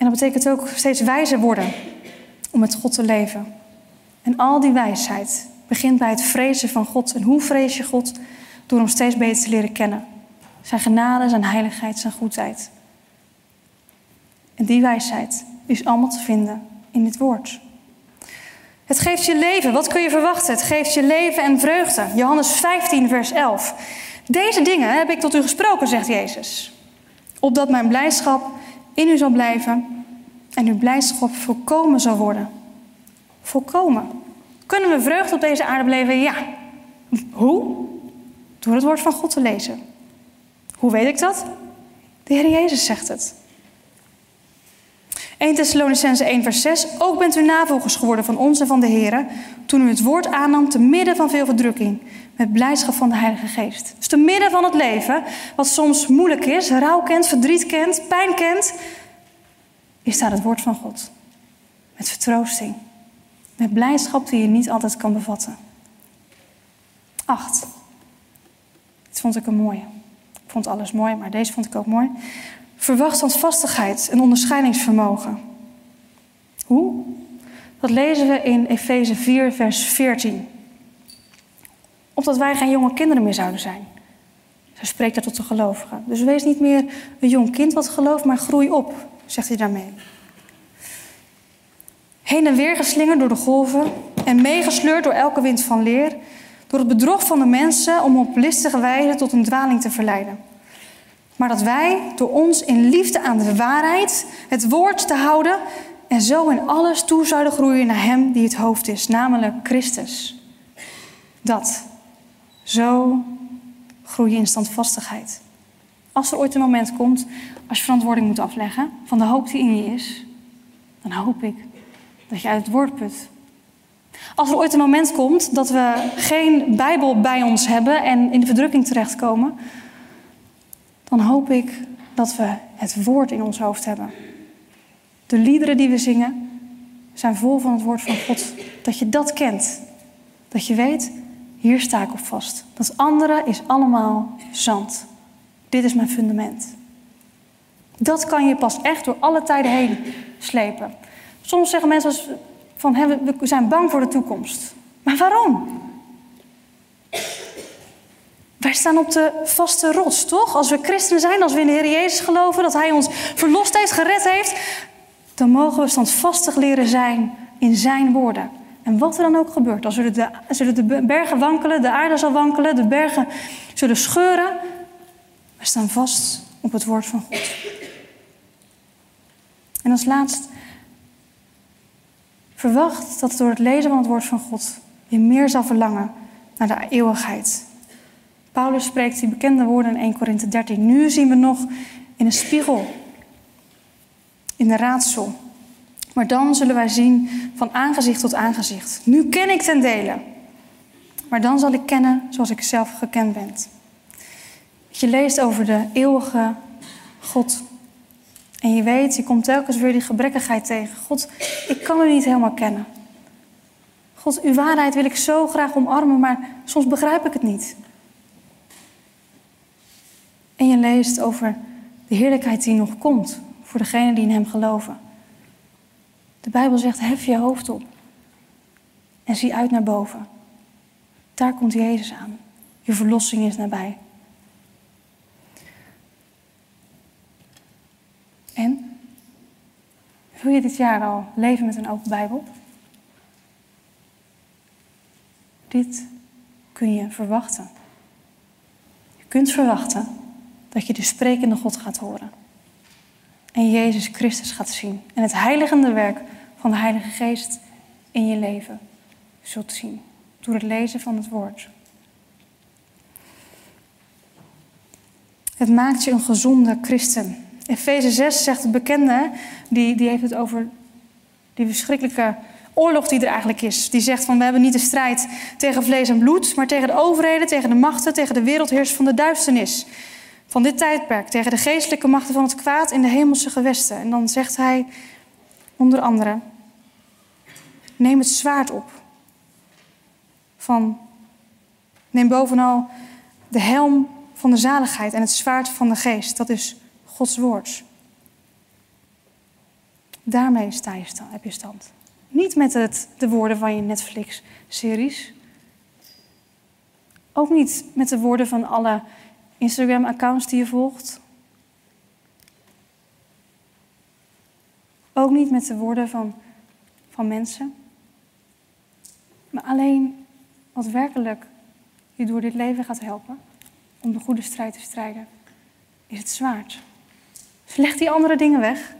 En dat betekent ook steeds wijzer worden om met God te leven. En al die wijsheid begint bij het vrezen van God. En hoe vrees je God? Door hem steeds beter te leren kennen. Zijn genade, zijn heiligheid, zijn goedheid. En die wijsheid is allemaal te vinden in dit woord. Het geeft je leven. Wat kun je verwachten? Het geeft je leven en vreugde. Johannes 15, vers 11. Deze dingen heb ik tot u gesproken, zegt Jezus. Opdat mijn blijdschap in u zal blijven en uw blijdschap volkomen zal worden. Volkomen. Kunnen we vreugde op deze aarde beleven? Ja. Hoe? Door het woord van God te lezen. Hoe weet ik dat? De Heer Jezus zegt het. 1 Thessalonicense 1 vers 6. Ook bent u navolgers geworden van ons en van de Heer, toen u het woord aannam te midden van veel verdrukking, met blijdschap van de Heilige Geest. Dus te midden van het leven, wat soms moeilijk is, rouw kent, verdriet kent, pijn kent, is daar het woord van God. Met vertroosting. Met blijdschap die je niet altijd kan bevatten. Acht. Dit vond ik een mooie. Ik vond alles mooi, maar deze vond ik ook mooi. Verwacht standvastigheid en onderscheidingsvermogen. Hoe? Dat lezen we in Efeze 4, vers 14. Opdat wij geen jonge kinderen meer zouden zijn. Zo spreekt dat tot de gelovigen. Dus wees niet meer een jong kind wat gelooft, maar groei op, zegt hij daarmee. Heen en weer geslingerd door de golven en meegesleurd door elke wind van leer, door het bedrog van de mensen om op listige wijze tot een dwaling te verleiden. Maar dat wij door ons in liefde aan de waarheid, het woord te houden en zo in alles toe zouden groeien naar Hem die het hoofd is, namelijk Christus. Dat. Zo groei je in standvastigheid. Als er ooit een moment komt, als je verantwoording moet afleggen van de hoop die in je is, dan hoop ik dat je uit het woord put. Als er ooit een moment komt dat we geen Bijbel bij ons hebben en in de verdrukking terechtkomen, dan hoop ik dat we het woord in ons hoofd hebben. De liederen die we zingen zijn vol van het woord van God. Dat je dat kent. Dat je weet, hier sta ik op vast. Dat andere is allemaal zand. Dit is mijn fundament. Dat kan je pas echt door alle tijden heen slepen. Soms zeggen mensen van we zijn bang voor de toekomst. Maar waarom? Wij staan op de vaste rots, toch? Als we christenen zijn, als we in de Heer Jezus geloven, dat Hij ons verlost heeft, gered heeft, dan mogen we standvastig leren zijn in Zijn woorden. En wat er dan ook gebeurt, als zullen de, zullen de bergen wankelen, de aarde zal wankelen, de bergen zullen scheuren. We staan vast op het woord van God. En als laatst, verwacht dat door het lezen van het woord van God je meer zal verlangen naar de eeuwigheid. Paulus spreekt die bekende woorden in 1 Korinthe 13. Nu zien we nog in een spiegel, in de raadsel. Maar dan zullen wij zien van aangezicht tot aangezicht. Nu ken ik ten dele. Maar dan zal ik kennen zoals ik zelf gekend ben. Je leest over de eeuwige God. En je weet, je komt telkens weer die gebrekkigheid tegen. God, ik kan u niet helemaal kennen. God, uw waarheid wil ik zo graag omarmen, maar soms begrijp ik het niet. En je leest over de heerlijkheid die nog komt voor degenen die in Hem geloven. De Bijbel zegt: hef je hoofd op en zie uit naar boven. Daar komt Jezus aan. Je verlossing is nabij. En? Wil je dit jaar al leven met een open Bijbel? Dit kun je verwachten. Je kunt verwachten dat je de sprekende God gaat horen. En Jezus Christus gaat zien. En het heiligende werk van de Heilige Geest in je leven zult zien. Door het lezen van het woord. Het maakt je een gezonde christen. Efeze 6 zegt het bekende, die, die heeft het over die verschrikkelijke oorlog die er eigenlijk is. Die zegt van we hebben niet de strijd tegen vlees en bloed, maar tegen de overheden, tegen de machten, tegen de wereldheers van de duisternis. Van dit tijdperk, tegen de geestelijke machten van het kwaad in de hemelse gewesten. En dan zegt hij onder andere, neem het zwaard op. Van, neem bovenal de helm van de zaligheid en het zwaard van de geest. Dat is Gods woord. Daarmee sta je stand, heb je stand. Niet met het, de woorden van je Netflix-series. Ook niet met de woorden van alle Instagram-accounts die je volgt. Ook niet met de woorden van, van mensen. Maar alleen wat werkelijk je door dit leven gaat helpen om de goede strijd te strijden, is het zwaard. Dus leg die andere dingen weg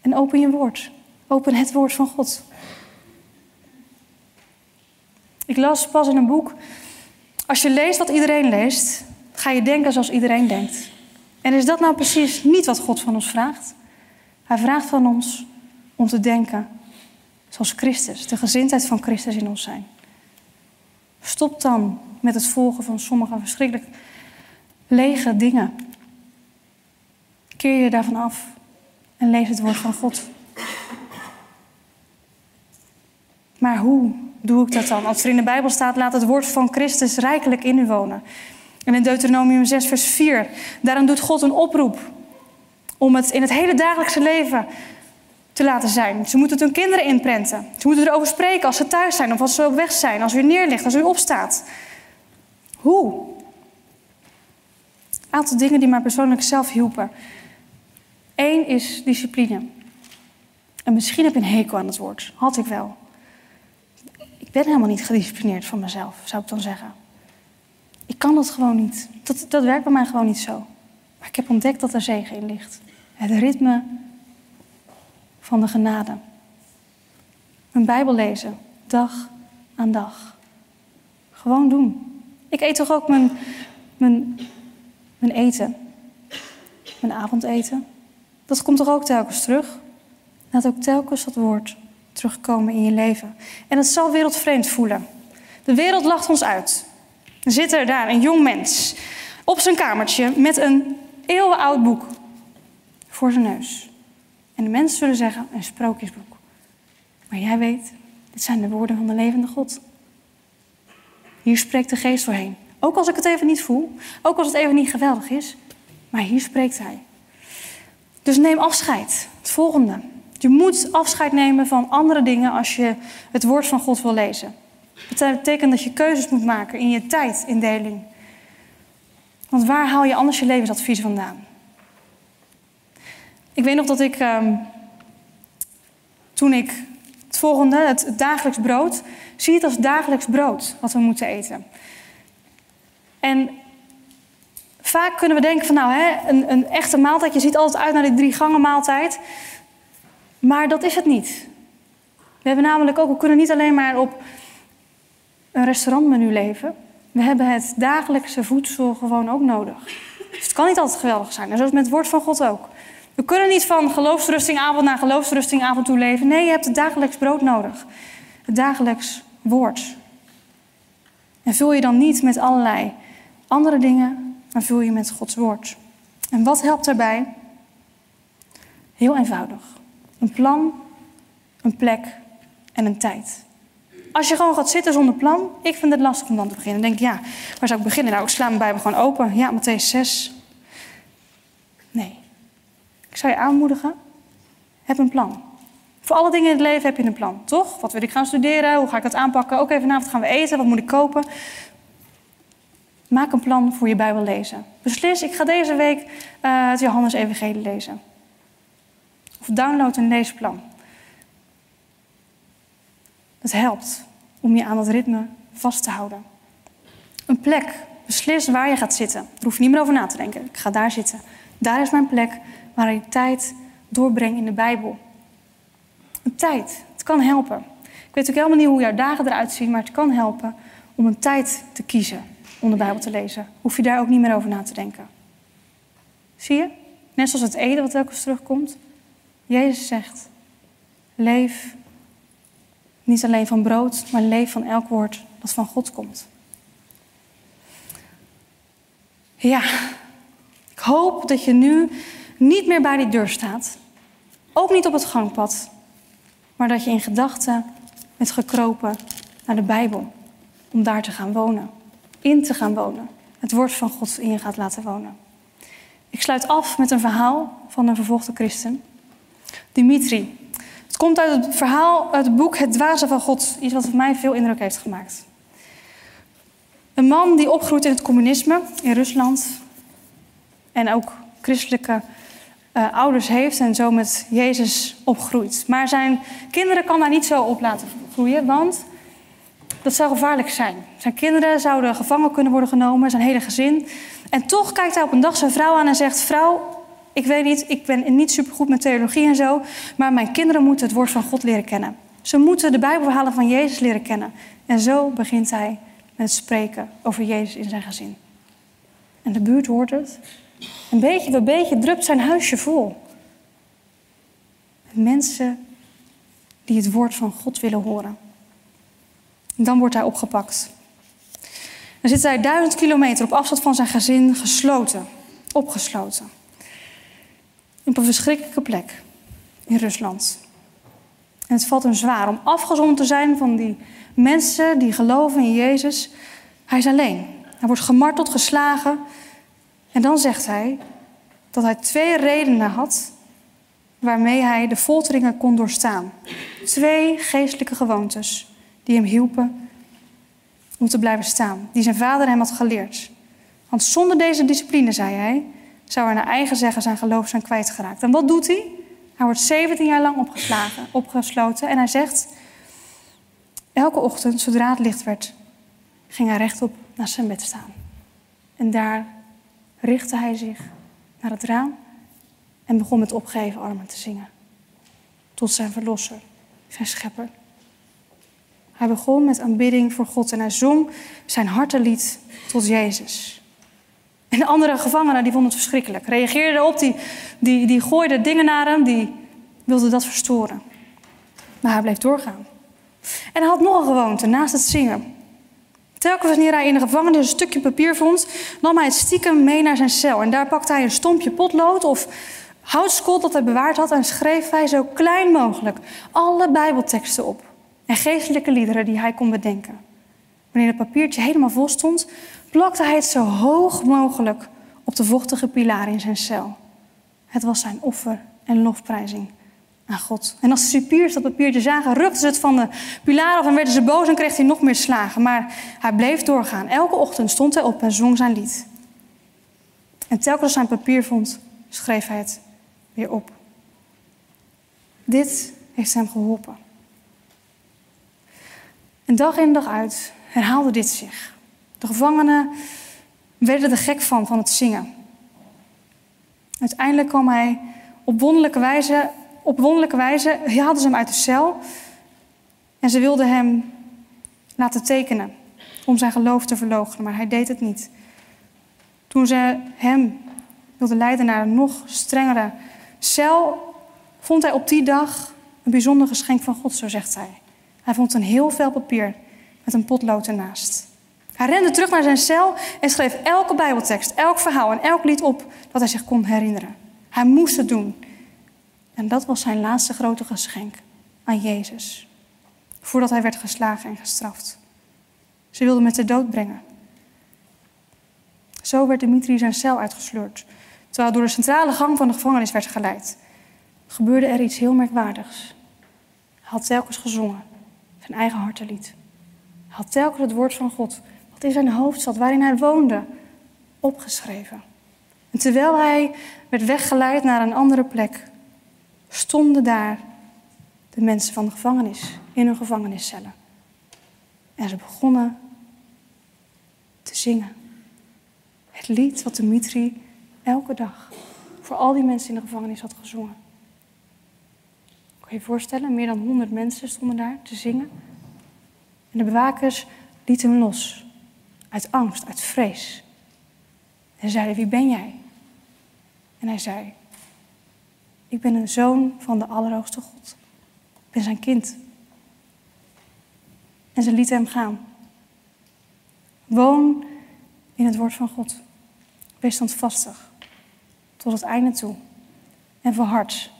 en open je woord. Open het woord van God. Ik las pas in een boek. Als je leest wat iedereen leest, ga je denken zoals iedereen denkt. En is dat nou precies niet wat God van ons vraagt? Hij vraagt van ons om te denken zoals Christus, de gezindheid van Christus in ons zijn. Stop dan met het volgen van sommige verschrikkelijk lege dingen. Keer je daarvan af en lees het woord van God. Maar hoe doe ik dat dan? Als er in de Bijbel staat, laat het woord van Christus rijkelijk in u wonen. En in Deuteronomium 6, vers 4, daarom doet God een oproep om het in het hele dagelijkse leven te laten zijn. Ze moeten het hun kinderen inprenten. Ze moeten erover spreken als ze thuis zijn of als ze op weg zijn, als u neerligt, als u opstaat. Hoe? Een aantal dingen die mij persoonlijk zelf hielpen. Eén is discipline. En misschien heb je een hekel aan het woord. Had ik wel. Ik ben helemaal niet gedisciplineerd van mezelf, zou ik dan zeggen. Ik kan dat gewoon niet. Dat, dat werkt bij mij gewoon niet zo. Maar ik heb ontdekt dat er zegen in ligt. Het ritme van de genade. Een Bijbel lezen, dag aan dag. Gewoon doen. Ik eet toch ook mijn, mijn, mijn eten, mijn avondeten. Dat komt toch ook telkens terug? Laat ook telkens dat woord terugkomen in je leven. En het zal wereldvreemd voelen. De wereld lacht ons uit. Zit er daar een jong mens op zijn kamertje met een eeuwenoud boek voor zijn neus. En de mensen zullen zeggen, een sprookjesboek. Maar jij weet, dit zijn de woorden van de levende God. Hier spreekt de geest doorheen. Ook als ik het even niet voel, ook als het even niet geweldig is, maar hier spreekt hij. Dus neem afscheid. Het volgende. Je moet afscheid nemen van andere dingen als je het woord van God wil lezen. Dat betekent dat je keuzes moet maken in je tijdindeling. Want waar haal je anders je levensadvies vandaan? Ik weet nog dat ik, ehm, toen ik het volgende, het, dagelijks brood, zie het als dagelijks brood wat we moeten eten. En vaak kunnen we denken van nou, hè, een, een echte maaltijd, je ziet altijd uit naar die drie gangen maaltijd. Maar dat is het niet. We hebben namelijk ook, we kunnen niet alleen maar op een restaurantmenu leven. We hebben het dagelijkse voedsel gewoon ook nodig. Dus het kan niet altijd geweldig zijn. En zo is het met het woord van God ook. We kunnen niet van geloofsrustingavond naar geloofsrustingavond toe leven. Nee, je hebt het dagelijks brood nodig. Het dagelijks woord. En vul je dan niet met allerlei andere dingen, maar vul je met Gods woord. En wat helpt daarbij? Heel eenvoudig. Een plan, een plek en een tijd. Als je gewoon gaat zitten zonder plan, ik vind het lastig om dan te beginnen. Dan denk ik, ja, waar zou ik beginnen? Nou, ik sla mijn Bijbel gewoon open. Ja, Matthäus 6. Nee. Ik zou je aanmoedigen, heb een plan. Voor alle dingen in het leven heb je een plan, toch? Wat wil ik gaan studeren? Hoe ga ik dat aanpakken? Ook even vanavond gaan we eten. Wat moet ik kopen? Maak een plan voor je Bijbel lezen. Beslis, ik ga deze week uh, het Johannes Evangelie lezen. Of download een leesplan. Het helpt om je aan dat ritme vast te houden. Een plek. Beslis waar je gaat zitten. Hoef je niet meer over na te denken. Ik ga daar zitten. Daar is mijn plek waar ik tijd doorbreng in de Bijbel. Een tijd. Het kan helpen. Ik weet ook helemaal niet hoe jouw dagen eruit zien, maar het kan helpen om een tijd te kiezen om de Bijbel te lezen. Hoef je daar ook niet meer over na te denken. Zie je? Net zoals het eten wat telkens terugkomt. Jezus zegt: leef niet alleen van brood, maar leef van elk woord dat van God komt. Ja, ik hoop dat je nu niet meer bij die deur staat. Ook niet op het gangpad. Maar dat je in gedachten bent gekropen naar de Bijbel. Om daar te gaan wonen. In te gaan wonen. Het woord van God in je gaat laten wonen. Ik sluit af met een verhaal van een vervolgde christen. Dimitri. Het komt uit het verhaal uit het boek Het Dwaze van God. Iets wat op mij veel indruk heeft gemaakt. Een man die opgroeit in het communisme in Rusland. En ook christelijke uh, ouders heeft en zo met Jezus opgroeit. Maar zijn kinderen kan daar niet zo op laten groeien, want dat zou gevaarlijk zijn. Zijn kinderen zouden gevangen kunnen worden genomen, zijn hele gezin. En toch kijkt hij op een dag zijn vrouw aan en zegt: Vrouw, ik weet niet, ik ben niet supergoed met theologie en zo, maar mijn kinderen moeten het woord van God leren kennen. Ze moeten de Bijbelverhalen van Jezus leren kennen. En zo begint hij met het spreken over Jezus in zijn gezin. En de buurt hoort het. Een beetje bij beetje drupt zijn huisje vol. Mensen die het woord van God willen horen. En dan wordt hij opgepakt. Dan zit hij duizend kilometer op afstand van zijn gezin gesloten, opgesloten. Op een verschrikkelijke plek in Rusland. En het valt hem zwaar om afgezond te zijn van die mensen die geloven in Jezus. Hij is alleen. Hij wordt gemarteld, geslagen. En dan zegt hij dat hij twee redenen had waarmee hij de folteringen kon doorstaan. Twee geestelijke gewoontes die hem hielpen om te blijven staan, die zijn vader hem had geleerd. Want zonder deze discipline, zei hij, zou hij naar eigen zeggen zijn geloof zijn kwijtgeraakt. En wat doet hij? Hij wordt 17 jaar lang opgeslagen, opgesloten en hij zegt, elke ochtend, zodra het licht werd, ging hij rechtop naar zijn bed staan. En daar richtte hij zich naar het raam en begon met opgeheven armen te zingen. Tot zijn verlosser, zijn schepper. Hij begon met aanbidding voor God en hij zong zijn hartelied tot Jezus. En de andere gevangenen die vonden het verschrikkelijk. Reageerden erop, die, die, die gooiden dingen naar hem, die wilden dat verstoren. Maar hij bleef doorgaan. En hij had nog een gewoonte naast het zingen. Telkens wanneer hij in de gevangenis een stukje papier vond, nam hij het stiekem mee naar zijn cel. En daar pakte hij een stompje potlood of houtskool dat hij bewaard had en schreef hij zo klein mogelijk alle Bijbelteksten op en geestelijke liederen die hij kon bedenken. Wanneer het papiertje helemaal vol stond, plakte hij het zo hoog mogelijk op de vochtige pilaar in zijn cel. Het was zijn offer en lofprijzing aan God. En als de cipiers dat papiertje zagen, rukten ze het van de pilaar af en werden ze boos en kreeg hij nog meer slagen. Maar hij bleef doorgaan. Elke ochtend stond hij op en zong zijn lied. En telkens als hij papier vond, schreef hij het weer op. Dit heeft hem geholpen. En dag in dag uit herhaalde dit zich. De gevangenen werden er gek van, van het zingen. Uiteindelijk kwam hij op wonderlijke wijze op wonderlijke wijze haalden ze hem uit de cel en ze wilden hem laten tekenen om zijn geloof te verloochenen, maar hij deed het niet. Toen ze hem wilden leiden naar een nog strengere cel, vond hij op die dag een bijzonder geschenk van God, zo zegt hij. Hij vond een heel vel papier met een potlood ernaast. Hij rende terug naar zijn cel en schreef elke Bijbeltekst, elk verhaal en elk lied op dat hij zich kon herinneren. Hij moest het doen. En dat was zijn laatste grote geschenk aan Jezus. Voordat hij werd geslagen en gestraft. Ze wilden hem te dood brengen. Zo werd Dimitri zijn cel uitgesleurd. terwijl door de centrale gang van de gevangenis werd geleid, gebeurde er iets heel merkwaardigs. Hij had telkens gezongen, zijn eigen hartelied. Had telkens het woord van God, wat in zijn hoofdstad, waarin hij woonde, opgeschreven. En terwijl hij werd weggeleid naar een andere plek, stonden daar de mensen van de gevangenis in hun gevangeniscellen. En ze begonnen te zingen. Het lied wat Dimitri elke dag voor al die mensen in de gevangenis had gezongen. Kan je je voorstellen, meer dan honderd mensen stonden daar te zingen. En de bewakers lieten hem los, uit angst, uit vrees. En zeiden, wie ben jij? En hij zei, ik ben een zoon van de Allerhoogste God. Ik ben zijn kind. En ze lieten hem gaan. Woon in het woord van God. Wees standvastig tot het einde toe. En verhard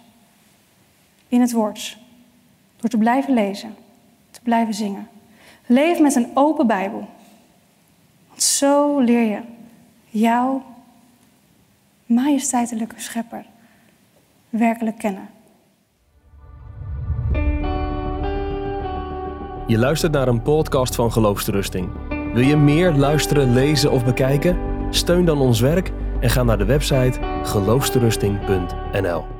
in het woord. Door te blijven lezen, te blijven zingen. Leef met een open Bijbel. Want zo leer je jouw majesteitelijke schepper werkelijk kennen.
Je luistert naar een podcast van Geloofsterusting. Wil je meer luisteren, lezen of bekijken? Steun dan ons werk en ga naar de website geloofsterusting.nl.